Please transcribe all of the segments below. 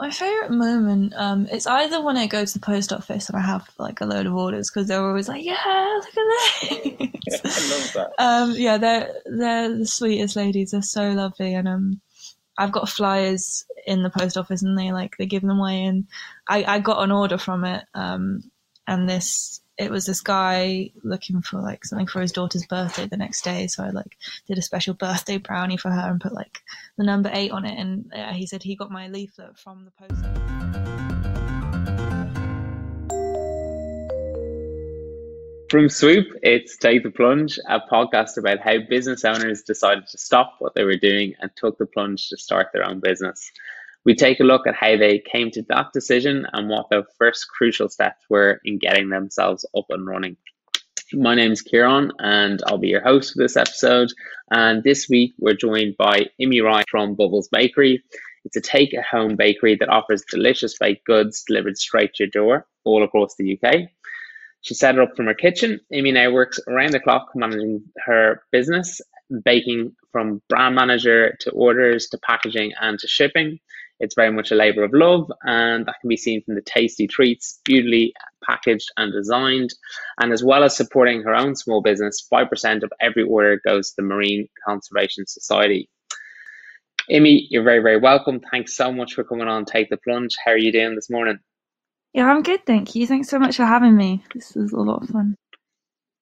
My favorite moment, um, it's either when I go to the post office and I have like a load of orders because they're always like, "Yeah, look at this." I love that. Um, yeah, they're they're the sweetest ladies. They're so lovely, and um, I've got flyers in the post office, and they like they give them away. And I I got an order from it, um, and this it was this guy looking for like something for his daughter's birthday the next day. So I like did a special birthday brownie for her and put like the number eight on it. And uh, he said he got my leaflet from the post From Swoop, it's Take the Plunge, a podcast about how business owners decided to stop what they were doing and took the plunge to start their own business. We take a look at how they came to that decision and what the first crucial steps were in getting themselves up and running. My name is Kieran and I'll be your host for this episode. And this week we're joined by Imi Ryan from Bubbles Bakery. It's a take at home bakery that offers delicious baked goods delivered straight to your door all across the UK. She set it up from her kitchen. Imi now works around the clock managing her business, baking from brand manager to orders to packaging and to shipping. It's very much a labor of love, and that can be seen from the tasty treats, beautifully packaged and designed. And as well as supporting her own small business, 5% of every order goes to the Marine Conservation Society. Imi, you're very, very welcome. Thanks so much for coming on Take the Plunge. How are you doing this morning? Yeah, I'm good, thank you. Thanks so much for having me. This is a lot of fun.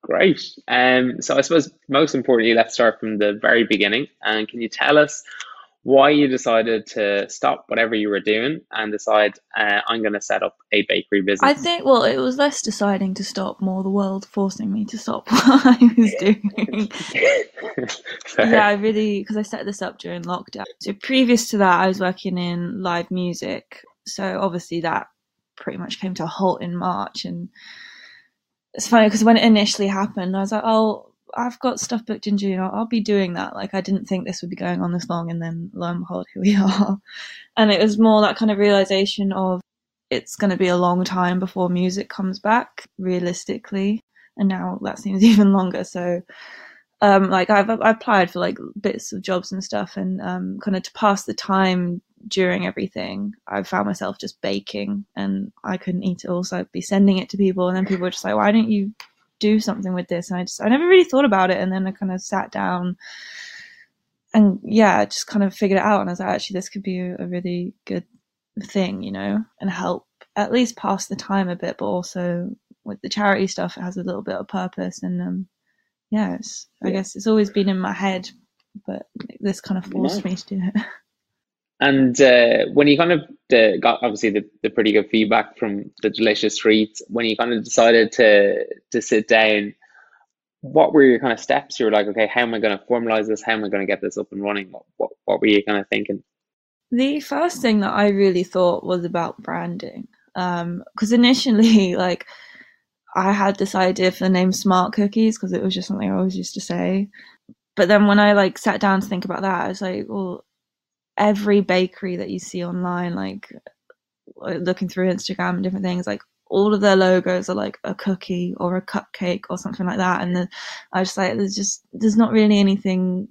Great. Um, so I suppose most importantly, let's start from the very beginning. And can you tell us why you decided to stop whatever you were doing and decide uh, I'm going to set up a bakery business. I think well, it was less deciding to stop, more the world forcing me to stop what I was doing. yeah, I really because I set this up during lockdown. So previous to that, I was working in live music. So obviously that pretty much came to a halt in March, and it's funny because when it initially happened, I was like, oh I've got stuff booked in June. I'll, I'll, be doing that. Like I didn't think this would be going on this long, and then lo and behold, here we are. And it was more that kind of realization of it's going to be a long time before music comes back, realistically. And now that seems even longer. So, um, like I've, I've applied for like bits of jobs and stuff, and um, kind of to pass the time during everything, I found myself just baking, and I couldn't eat it. Also, be sending it to people, and then people were just like, "Why don't you do something with this. And i just i never really thought about it. And then i kind of sat down and yeah just kind of figured it out. And i was like actually this could be a, really good thing you know and help at least pass the time a bit. But also with the charity stuff it has a little bit of purpose. And um yeah, i guess it's always been in my head but this kind of forced yeah. me to do it And uh, when you kind of uh, got obviously the, the pretty good feedback from the delicious treats, when you kind of decided to to sit down, what were your kind of steps? You were like, okay, how am I going to formalize this? How am I going to get this up and running? What, what, what were you kind of thinking? The first thing that I really thought was about branding. Because um, initially, like, I had this idea for the name Smart Cookies because it was just something I always used to say. But then when I like sat down to think about that, I was like, well, every bakery that you see online, like looking through Instagram and different things, like all of their logos are like a cookie or a cupcake or something like that. And the, I just like, there's just, there's not really anything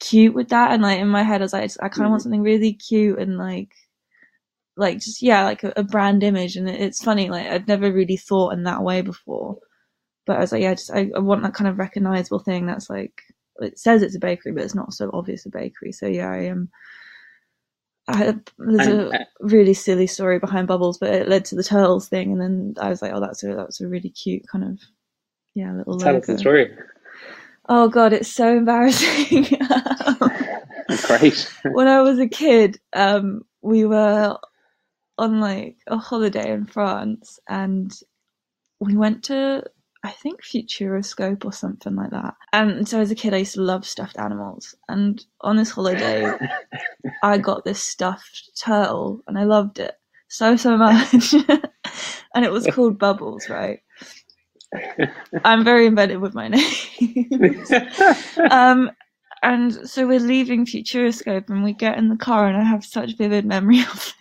cute with that. And like in my head, I was like, I kind of want mm. something really cute and like, like just, yeah, like a, a brand image. And it, it's funny, like I've never really thought in that way before. But I was like, yeah, just, I, I want that kind of recognizable thing that's like, it says it's a bakery, but it's not so obvious a bakery. So yeah, I am. Um, there's a uh, really silly story behind Bubbles, but it led to the turtles thing, and then I was like, oh, that's a that's a really cute kind of yeah little. Tell us the story. Oh god, it's so embarrassing. Great. when I was a kid, um, we were on like a holiday in France, and we went to I think Futuroscope or something like that. And so as a kid, I used to love stuffed animals. And on this holiday, I got this stuffed turtle and I loved it so, so much. and it was called Bubbles, right? I'm very inventive with my names. um, and so we're leaving Futuroscope and we get in the car and I have such vivid memory of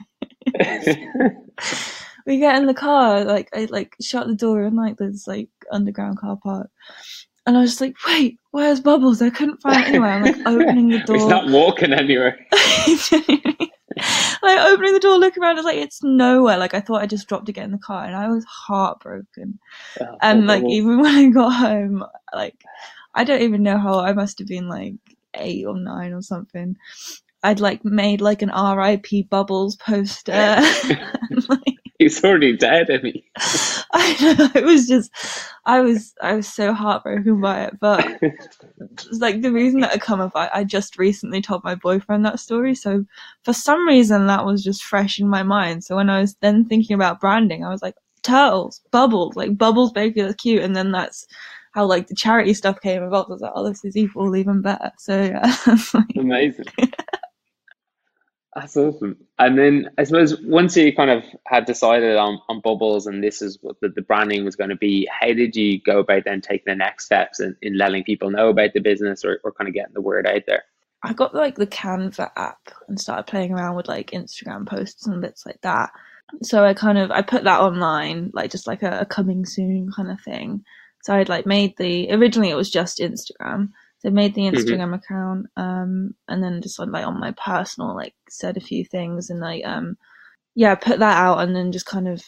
it we get in the car, like I like shut the door and like there's like underground car park. And I was just like, wait, where's Bubbles? I couldn't find anywhere. I'm like opening the door. He's not walking anywhere. like opening the door, looking around, it's like it's nowhere. Like I thought I just dropped to get in the car, and I was heartbroken. Oh, and like even when I got home, like I don't even know how I must have been like eight or nine or something. I'd like made like an RIP Bubbles poster. like, He's already dead, isn't he? I know. It was just, I was, I was so heartbroken by it. But like the reason that I come about, I just recently told my boyfriend that story. So for some reason, that was just fresh in my mind. So when I was then thinking about branding, I was like, turtles, bubbles, like bubbles, baby, that's cute. And then that's how like the charity stuff came about. I was like, oh, this is equal, even better. So yeah, amazing. That's awesome. And then I suppose once you kind of had decided on, on bubbles and this is what the, the branding was going to be, how did you go about then taking the next steps in, in letting people know about the business or, or kind of getting the word out there? I got like the Canva app and started playing around with like Instagram posts and bits like that. So I kind of I put that online, like just like a, a coming soon kind of thing. So I'd like made the originally it was just Instagram. So I made the mm-hmm. Instagram mm-hmm. account, um, and then just on like on my personal, like said a few things and like um yeah, put that out and then just kind of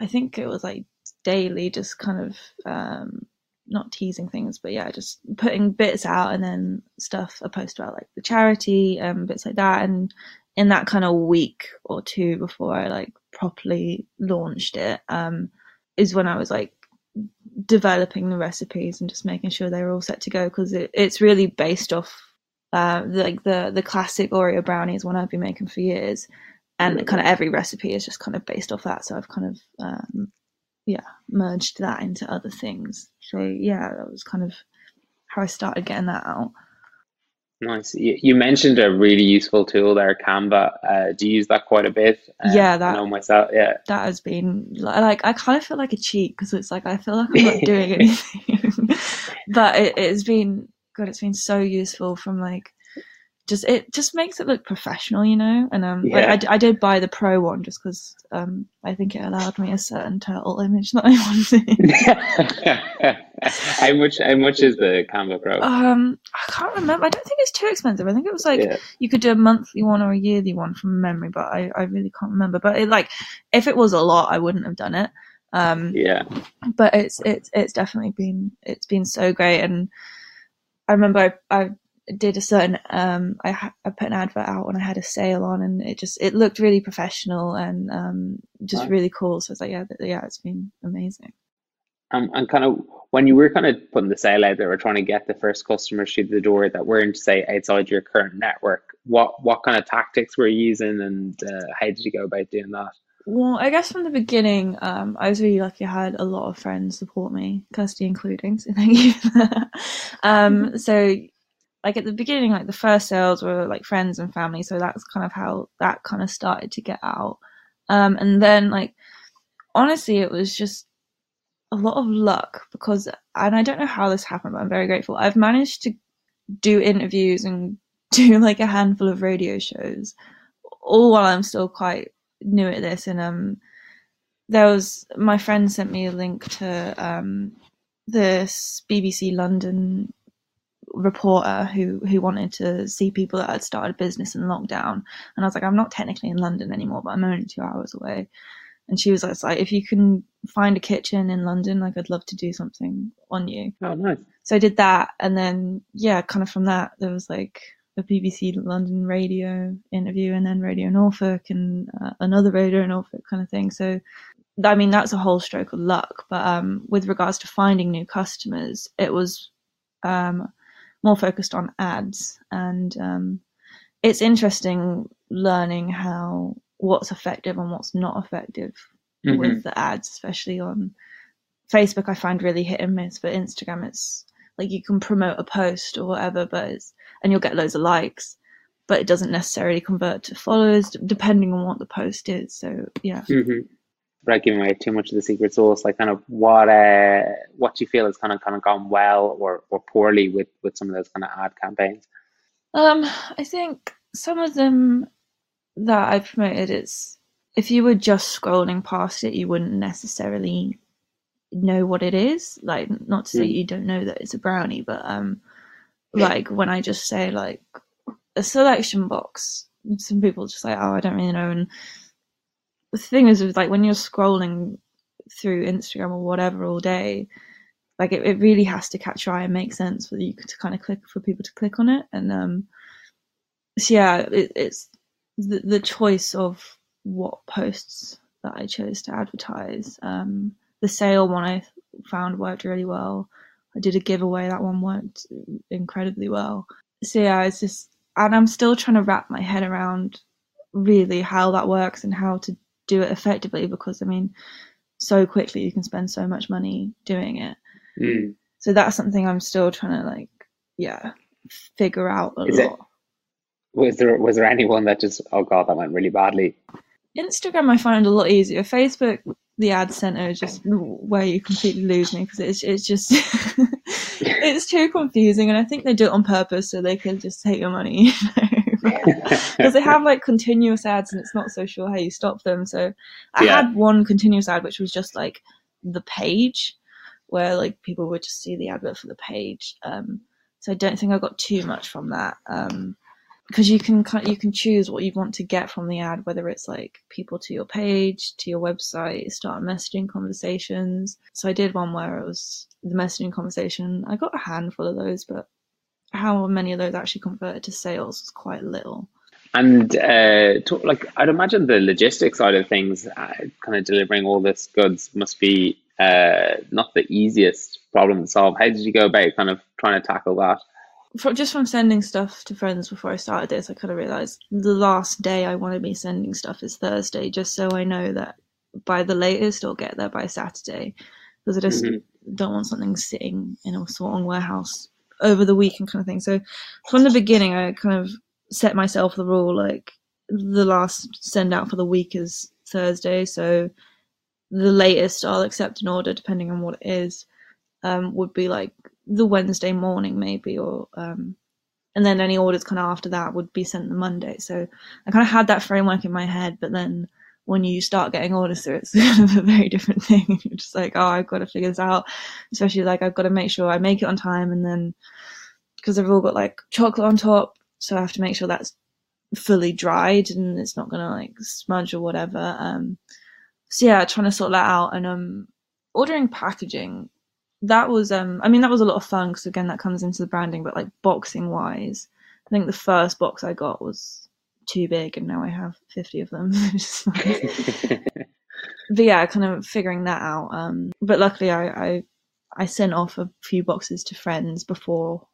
I think it was like daily, just kind of um not teasing things, but yeah, just putting bits out and then stuff I post about like the charity, um, bits like that. And in that kind of week or two before I like properly launched it, um, is when I was like developing the recipes and just making sure they're all set to go because it, it's really based off uh, like the the classic Oreo brownies one I've been making for years, and kind of every recipe is just kind of based off that. So I've kind of um, yeah merged that into other things. So yeah, that was kind of how I started getting that out. Nice. You, mentioned a really useful tool there, Canva. Uh, do you use that quite a bit? Uh, yeah, that. I know myself. Yeah, that has been like I kind of feel like a cheat because it's like I feel like I'm not doing anything, but it, it's been good. It's been so useful from like just it just makes it look professional, you know. And um, yeah. like, I, I did buy the pro one just because um, I think it allowed me a certain turtle image that I wanted. how much? How much is the Canva Pro? Um, I can't remember. I don't think it's too expensive. I think it was like yeah. you could do a monthly one or a yearly one from memory, but I, I really can't remember. But it, like, if it was a lot, I wouldn't have done it. Um, yeah. But it's it's it's definitely been it's been so great and. I remember I, I did a certain um I, ha- I put an advert out when I had a sale on and it just it looked really professional and um just nice. really cool so it's like yeah yeah it's been amazing um, and kind of when you were kind of putting the sale out there or trying to get the first customers through the door that weren't say outside your current network what what kind of tactics were you using and uh, how did you go about doing that well, I guess from the beginning, um, I was really lucky. I had a lot of friends support me, Kirsty including. So thank you. um, mm-hmm. so like at the beginning, like the first sales were like friends and family, so that's kind of how that kind of started to get out. Um, and then like honestly, it was just a lot of luck because, and I don't know how this happened, but I'm very grateful. I've managed to do interviews and do like a handful of radio shows, all while I'm still quite new at this. And um, there was my friend sent me a link to um this BBC London reporter who who wanted to see people that had started a business in lockdown. And i was like i'm not technically in london anymore but i'm only two hours away. And she was like if you can find a kitchen in london like i'd love to do something on you. Oh nice. So i did that and then yeah kind of from that there was like a bbc london radio interview and then radio norfolk and uh, another radio norfolk kind of thing. So I mean, that's a whole stroke of luck. But um, with regards to finding new customers, it was um, more focused on ads. And um, it's interesting learning how what's effective and what's not effective mm-hmm. with the ads especially on facebook i find really hit and miss. But instagram it's like you can promote a post or whatever but it's and you'll get loads of likes but it doesn't necessarily convert to followers depending on what the post is. So yeah. Mm-hmm without giving away too much of the secret sauce, like kind of what uh, what you feel has kind of kind of gone well or, or poorly with with some of those kind of ad campaigns? Um, I think some of them that I've promoted is if you were just scrolling past it, you wouldn't necessarily know what it is. Like, not to say mm. you don't know that it's a brownie, but um, like when I just say like a selection box some people just like, oh, I don't really know. And the thing is, like when you're scrolling through Instagram or whatever all day, like it, it really has to catch your eye and make sense for you to kind of click for people to click on it. And um, so yeah, it, it's the the choice of what posts that I chose to advertise. Um, the sale one I found worked really well. I did a giveaway, that one worked incredibly well. So yeah, it's just, and I'm still trying to wrap my head around really how that works and how to do it effectively because I mean, so quickly you can spend so much money doing it. Mm. So that's something I'm still trying to like, yeah, figure out a Is lot. it- Was there was there anyone that just oh god that went really badly? Instagram I find a lot easier. Facebook, the ad center is just where you completely lose me because it's it's just it's too confusing, and I think they do it on purpose so they can just take your money. Because they have like continuous ads, and it's not so sure how you stop them. So I Yeah. had one continuous ad which was just like the page, where like people would just see the advert for the page. Um, so I don't think I got too much from that. Um, because you can you can choose what you want to get from the ad, whether it's like people to your page, to your website, start messaging conversations. So I did one where it was the messaging conversation. I got a handful of those, but how many of those actually converted to sales was quite little. And uh, to, like I'd imagine the logistics side of things, uh, kind of delivering all this goods must be uh, not the easiest problem to solve. How did you go about kind of trying to tackle that? For, just from sending stuff to friends before I started this, I kind of realized the last day I want to be sending stuff is Thursday, just so I know that by the latest it'll get there by Saturday. Because I just Mhm. don't want something sitting in a sorting warehouse over the weekend kind of thing. So from the beginning, I kind of set myself the rule like the last send out for the week is Thursday, so the latest I'll accept an order depending on what it is um, would be like the Wednesday morning maybe, or um, and then any orders kind of after that would be sent the Monday. So I kind of had that framework in my head, but then when you start getting orders through, it's kind of a very different thing. You're just like, oh, I've got to figure this out. Especially like I've got to make sure I make it on time, and then because they've all got like chocolate on top, so I have to make sure that's fully dried and it's not gonna like smudge or whatever. Um, so yeah, trying to sort that out and um, ordering packaging. That was um, I mean that was a lot of fun because again that comes into the branding, but like boxing wise, I think the first box I got was too big, and now I have fifty of them. But yeah, kind of figuring that out. Um, but luckily, I, I I sent off a few boxes to friends before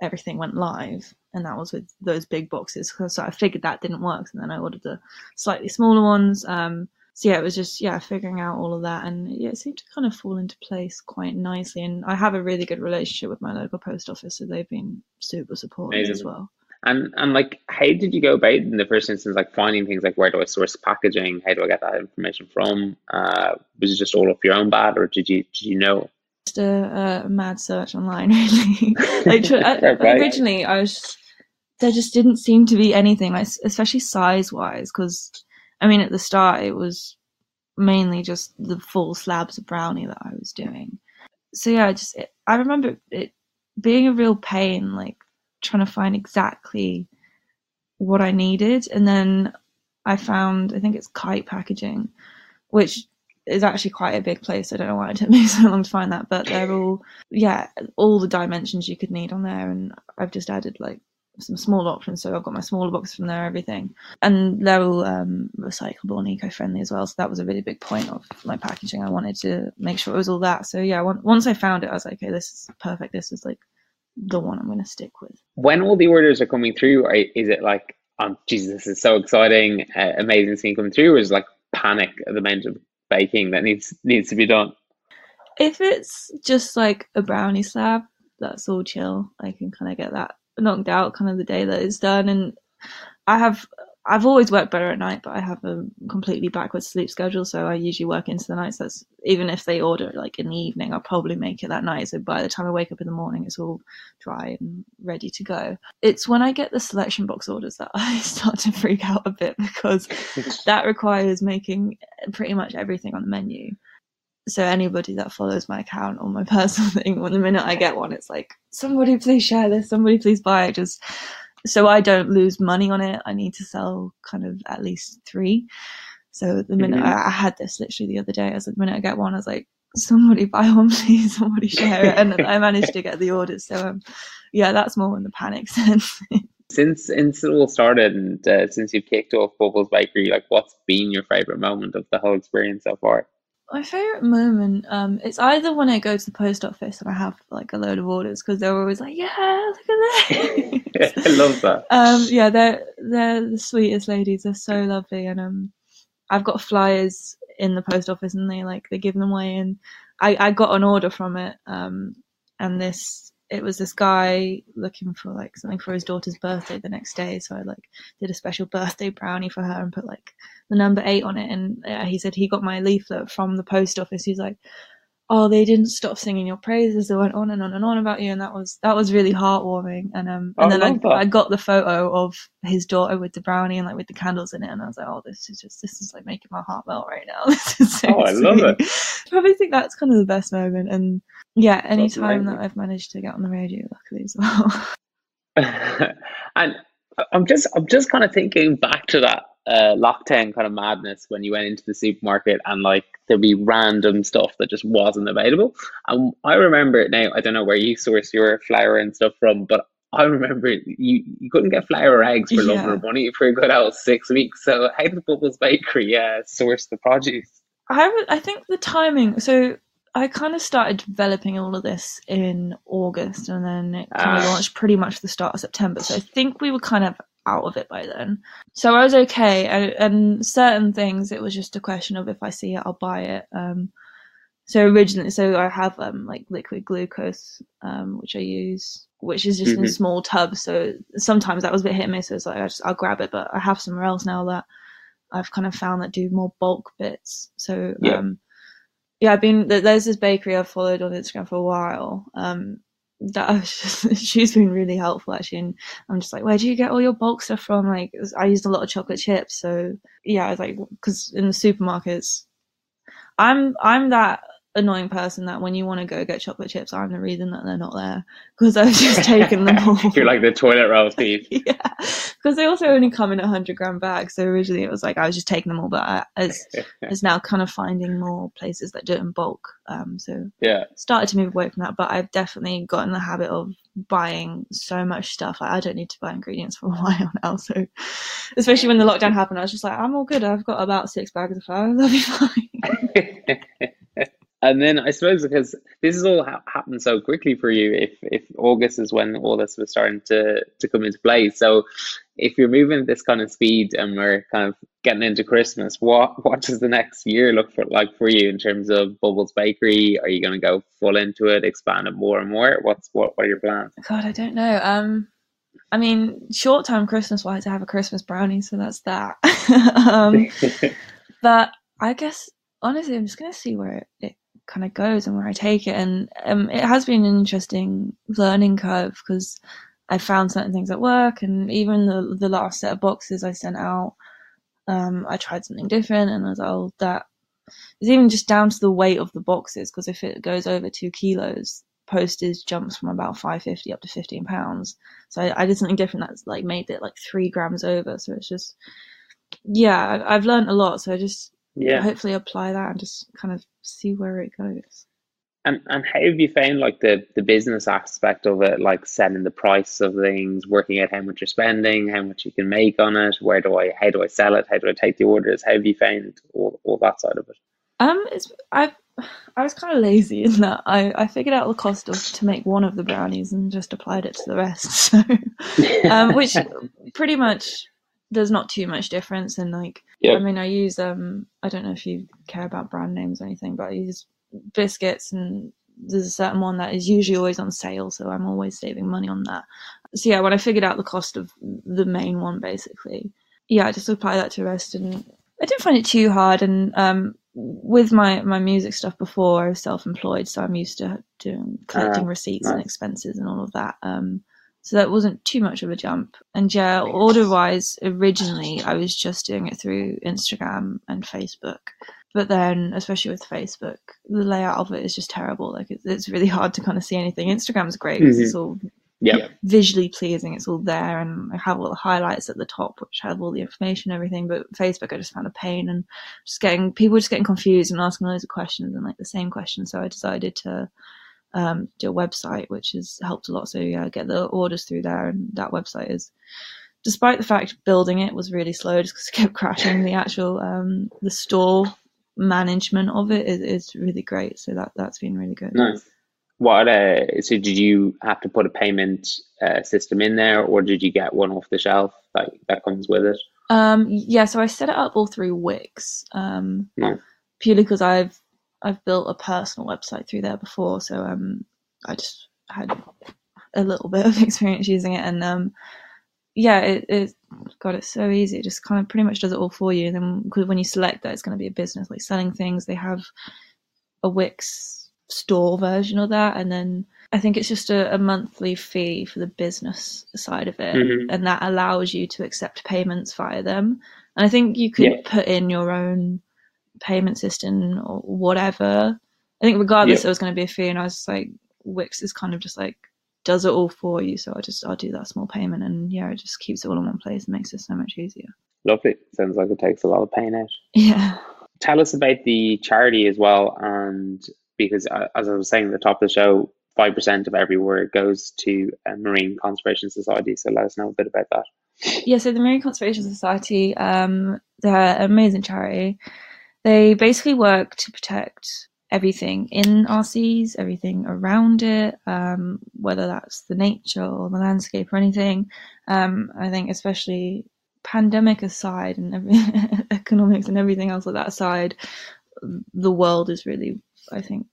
everything went live, and that was with those big boxes. So I figured that didn't work, and then I ordered the slightly smaller ones. Um, so yeah, it was just yeah figuring out all of that, and yeah, it seemed to kind of fall into place quite nicely. And I have a really good relationship with my local post office, so they've been super supportive as well. And and like, how did you go about in the first instance, like finding things like where do I source packaging? How do I get that information from? Uh, was it just all up your own bat, or did you did you know? just a, a mad search online, really. like tr- I, originally, I was there just didn't seem to be anything, like especially size wise, because I mean, at the start it was mainly just the full slabs of brownie that I was doing. So yeah, I just it, I remember it being a real pain, like trying to find exactly what I needed, and then I found I think it's Kite Packaging, which is actually quite a big place. I don't know why it took me so long to find that, but they're all yeah, all the dimensions you could need on there, and I've just added like some small options, so I've got my smaller box from there, everything, and they're all um, recyclable and eco-friendly as well. So that was a really big point of my packaging. I wanted to make sure it was all that. So yeah, once I found it, I was like, okay, this is perfect. This is like the one I'm going to stick with. When all the orders are coming through, are, is it like, um, Jesus, this is so exciting, uh, amazing seeing come through, or is it like panic at the amount of baking that needs needs to be done? If it's just like a brownie slab, that's all chill. I can kind of get that knocked out kind of the day that it's done. And I have, I've always worked better at night, but I have a completely backwards sleep schedule. So I usually work into the nights. That's even if they order like in the evening, I'll probably make it that night. So by the time I wake up in the morning, it's all dry and ready to go. It's when I get the selection box orders that I start to freak out a bit because that requires making pretty much everything on the menu. So anybody that follows my account or my personal thing, when the minute I get one, it's like, somebody please share this, somebody please buy it. Just so I don't lose money on it. I need to sell kind of at least three. So the minute mm-hmm. I, I, had this literally the other day, as the minute I get one, I was like, somebody buy one, please, somebody share it. And I managed to get the orders. So um, yeah, that's more in the panic sense. since since it all started and uh, since you've kicked off Bubbles Bakery, like what's been your favorite moment of the whole experience so far? My favorite moment, um, it's either when I go to the post office and I have like a load of orders because they're always like, "Yeah, look at this." I love that. Um, yeah, they're they're the sweetest ladies. They're so lovely, and um, I've got flyers in the post office, and they like they give them away, and I I got an order from it, um, and this it was this guy looking for like something for his daughter's birthday the next day. So I like did a special birthday brownie for her and put like the number eight on it. And uh, he said he got my leaflet from the post office. He's like, oh, they didn't stop singing your praises. They went on and on and on about you, and that was that was really heartwarming. And um, and then I, I got the photo of his daughter with the brownie and like with the candles in it, and I was like, oh, this is just this is like making my heart melt right now. This is so oh, I sweet. love it. Probably think that's kind of the best moment, and yeah, any time that I've managed to get on the radio, luckily as well. and I'm just I'm just kind of thinking back to that uh, lockdown kind of madness when you went into the supermarket and like there'd be random stuff that just wasn't available. And I remember it now. I don't know where you source your flour and stuff from, but I remember you you couldn't get flour or eggs for yeah. love or money for a good old six weeks. So how did Bubbles Bakery uh, source the produce? I I think the timing. So I kind of started developing all of this in August, and then it kind of ah. launched pretty much the start of September. So I think we were kind of out of it by then. So I was okay. And, and, certain things, it was just a question of if I see it, I'll buy it. Um, so originally, so I have um, like liquid glucose, um, which I use, which is just mm-hmm. in small tubs. So sometimes that was a bit hit and miss. So it's like I just I'll grab it, but I have somewhere else now that I've kind of found that do more bulk bits. So yeah. um, yeah, I've been there's this bakery I've followed on Instagram for a while. Um, that just, she's been really helpful actually and i'm just like where do you get all your bulk stuff from? Like i used a lot of chocolate chips so yeah i was like because in the supermarkets i'm i'm that annoying person that when you want to go get chocolate chips, I'm the reason that they're not there because I've just taken them all. You're like the toilet roll thief. yeah, because they also only come in a hundred gram bags. So originally it was like I was just taking them all, but I, as as now kind of finding more places that do it in bulk. Um, so yeah, started to move away from that, but I've definitely gotten the habit of buying so much stuff. Like, I don't need to buy ingredients for a while now. So especially when the lockdown happened, I was just like, I'm all good. I've got about six bags of flour. That'll be fine. And then I suppose because this has all ha- happened so quickly for you, if if August is when all this was starting to to come into play. So if you're moving at this kind of speed and we're kind of getting into Christmas, what what does the next year look for like for you in terms of Bubbles Bakery? Are you going to go full into it, expand it more and more? What's what what are your plans? God, I don't know. Um, I mean, short term Christmas wise, I have a Christmas brownie, so that's that. um, but I guess honestly, I'm just gonna see where it, it kind of goes and where I take it. And um, it has been an interesting learning curve because I found certain things at work, and even the the last set of boxes I sent out, um, I tried something different, and I was oh, that is even just down to the weight of the boxes because if it goes over two kilos, postage jumps from about 550 up to 15 pounds. So I, I did something different that's like made it like three grams over. So it's just, yeah, I've learned a lot. So I just yeah. Hopefully apply that and just kind of see where it goes. And and how have you found like the the business aspect of it like setting the price of things working out how much you're spending how much you can make on it where do i how do i sell it how do i take the orders? How have you found all, all that side of it? Um it's i I was kind of lazy in that I, I figured out the cost of to make one of the brownies and just applied it to the rest. So, um, which pretty much there's not too much difference and like yep. i mean i use um i don't know if you care about brand names or anything but i use biscuits and there's a certain one that is usually always on sale so i'm always saving money on that so yeah when i figured out the cost of the main one basically yeah i just apply that to the rest and i didn't find it too hard and um with my my music stuff before i was self-employed so i'm used to doing collecting uh, receipts nice. and expenses and all of that um so that wasn't too much of a jump. And yeah, order wise, originally I was just doing it through Instagram and Facebook. But then, especially with Facebook, the layout of it is just terrible. Like it's, it's really hard to kind of see anything. Instagram's great because mm-hmm. it's all yeah. visually pleasing. It's all there, and I have all the highlights at the top, which have all the information and everything. But Facebook, I just found a pain, and just getting people just getting confused and asking loads of questions and like the same questions. So I decided to um, do a website, which has helped a lot. So yeah, get the orders through there, and that website is. Despite the fact building it was really slow, just because it kept crashing, the actual um, the store management of it is, is really great. So that that's been really good. Nice. What uh, so did you have to put a payment uh, system in there, or did you get one off the shelf that that comes with it? Um, yeah, so I set it up all through Wix. Um, Nice. purely because I've I've built a personal website through there before, so um, I just had a little bit of experience using it, and um, yeah, it, it God, it's so easy. It just kind of pretty much does it all for you. And then 'cause when you select that it's going to be a business like selling things, they have a Wix store version of that, and then I think it's just a, a monthly fee for the business side of it, Mhm. and that allows you to accept payments via them. And I think you could Yeah. put in your own payment system or whatever. I think regardless, Yeah. there was going to be a fee, and I was just like, Wix is kind of just like does it all for you. So I just I'll do that small payment, and yeah, it just keeps it all in one place and makes it so much easier. Lovely. Sounds like it takes a lot of pain out. Yeah. Tell us about the charity as well, and because uh, as I was saying at the top of the show, five percent of every word goes to a Marine Conservation Society. So let us know a bit about that. Yeah, so the Marine Conservation Society, um, they're an amazing charity. They basically work to protect everything in our seas, everything around it, um, whether that's the nature or the landscape or anything. Um, I think especially pandemic aside and every, economics and everything else like that aside, the world is really, I think,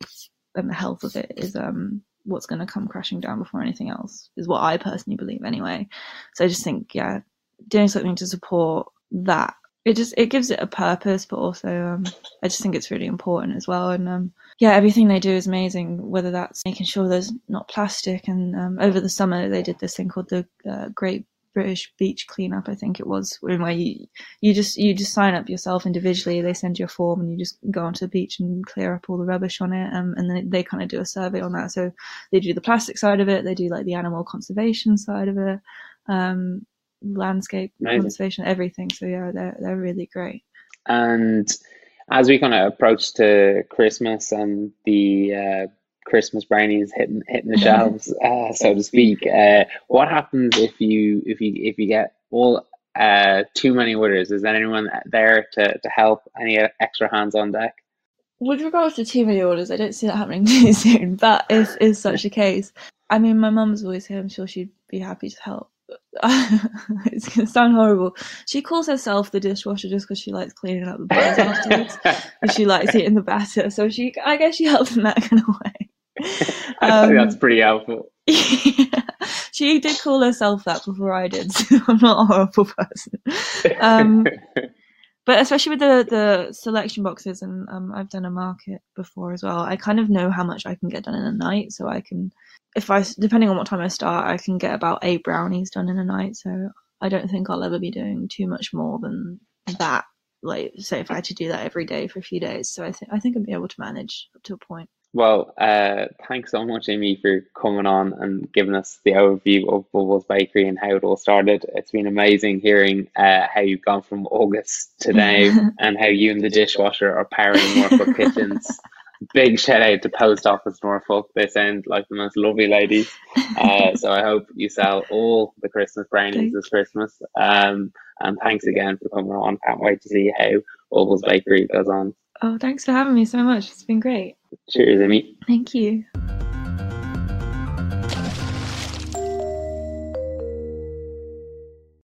and the health of it is um, what's going to come crashing down before anything else, is what I personally believe anyway. So I just think, yeah, doing something to support that it just it gives it a purpose but also um, i just think it's really important as well. And um, yeah everything they do is amazing whether that's making sure there's not plastic and um, over the summer they did this thing called the uh, great british beach cleanup i think it was where you you just you just sign up yourself individually they send you a form and you just go onto the beach and clear up all the rubbish on it um, and then they kind of do a survey on that. So they do the plastic side of it they do like the animal conservation side of it um, landscape Amazing. conservation, everything. So yeah, they're they're really great. And as we kind of approach to Christmas and the uh, Christmas brownies hitting hitting the shelves, uh, so to speak, uh, what happens if you if you if you get all uh, too many orders? Is there anyone there to, to help? Any extra hands on deck? With regards to too many orders, I don't see that happening too soon. But if is such a case, I mean, my mum's always here. I'm sure she'd be happy to help. it's gonna sound horrible. She calls herself the dishwasher just because she likes cleaning up the bowls afterwards. and she likes eating the batter, so she, I guess, she helps in that kind of way. I think Um, that's pretty helpful. yeah, she did call herself that before I did, so I'm not a horrible person. Um, but especially with the the selection boxes, and um, I've done a market before as well. I kind of know how much I can get done in a night, so I can, if I depending on what time I start, I can get about eight brownies done in a night. So I don't think I'll ever be doing too much more than that. Like, say if I had to do that every day for a few days, so I think I think I'd be able to manage up to a point. Well, uh, thanks so much, Amy, for coming on and giving us the overview of Bubbles Bakery and how it all started. It's been amazing hearing uh, how you've gone from August to now and how you and the dishwasher are powering Norfolk kitchens. Big shout out to Post Office Norfolk. They sound like the most lovely ladies. Uh, so I hope you sell all the Christmas brownies this Christmas. Um, and thanks again for coming on. Can't wait to see how Bubbles Bakery goes on. Oh, thanks for having me so much. It's been great. Cheers, Amy. Thank you.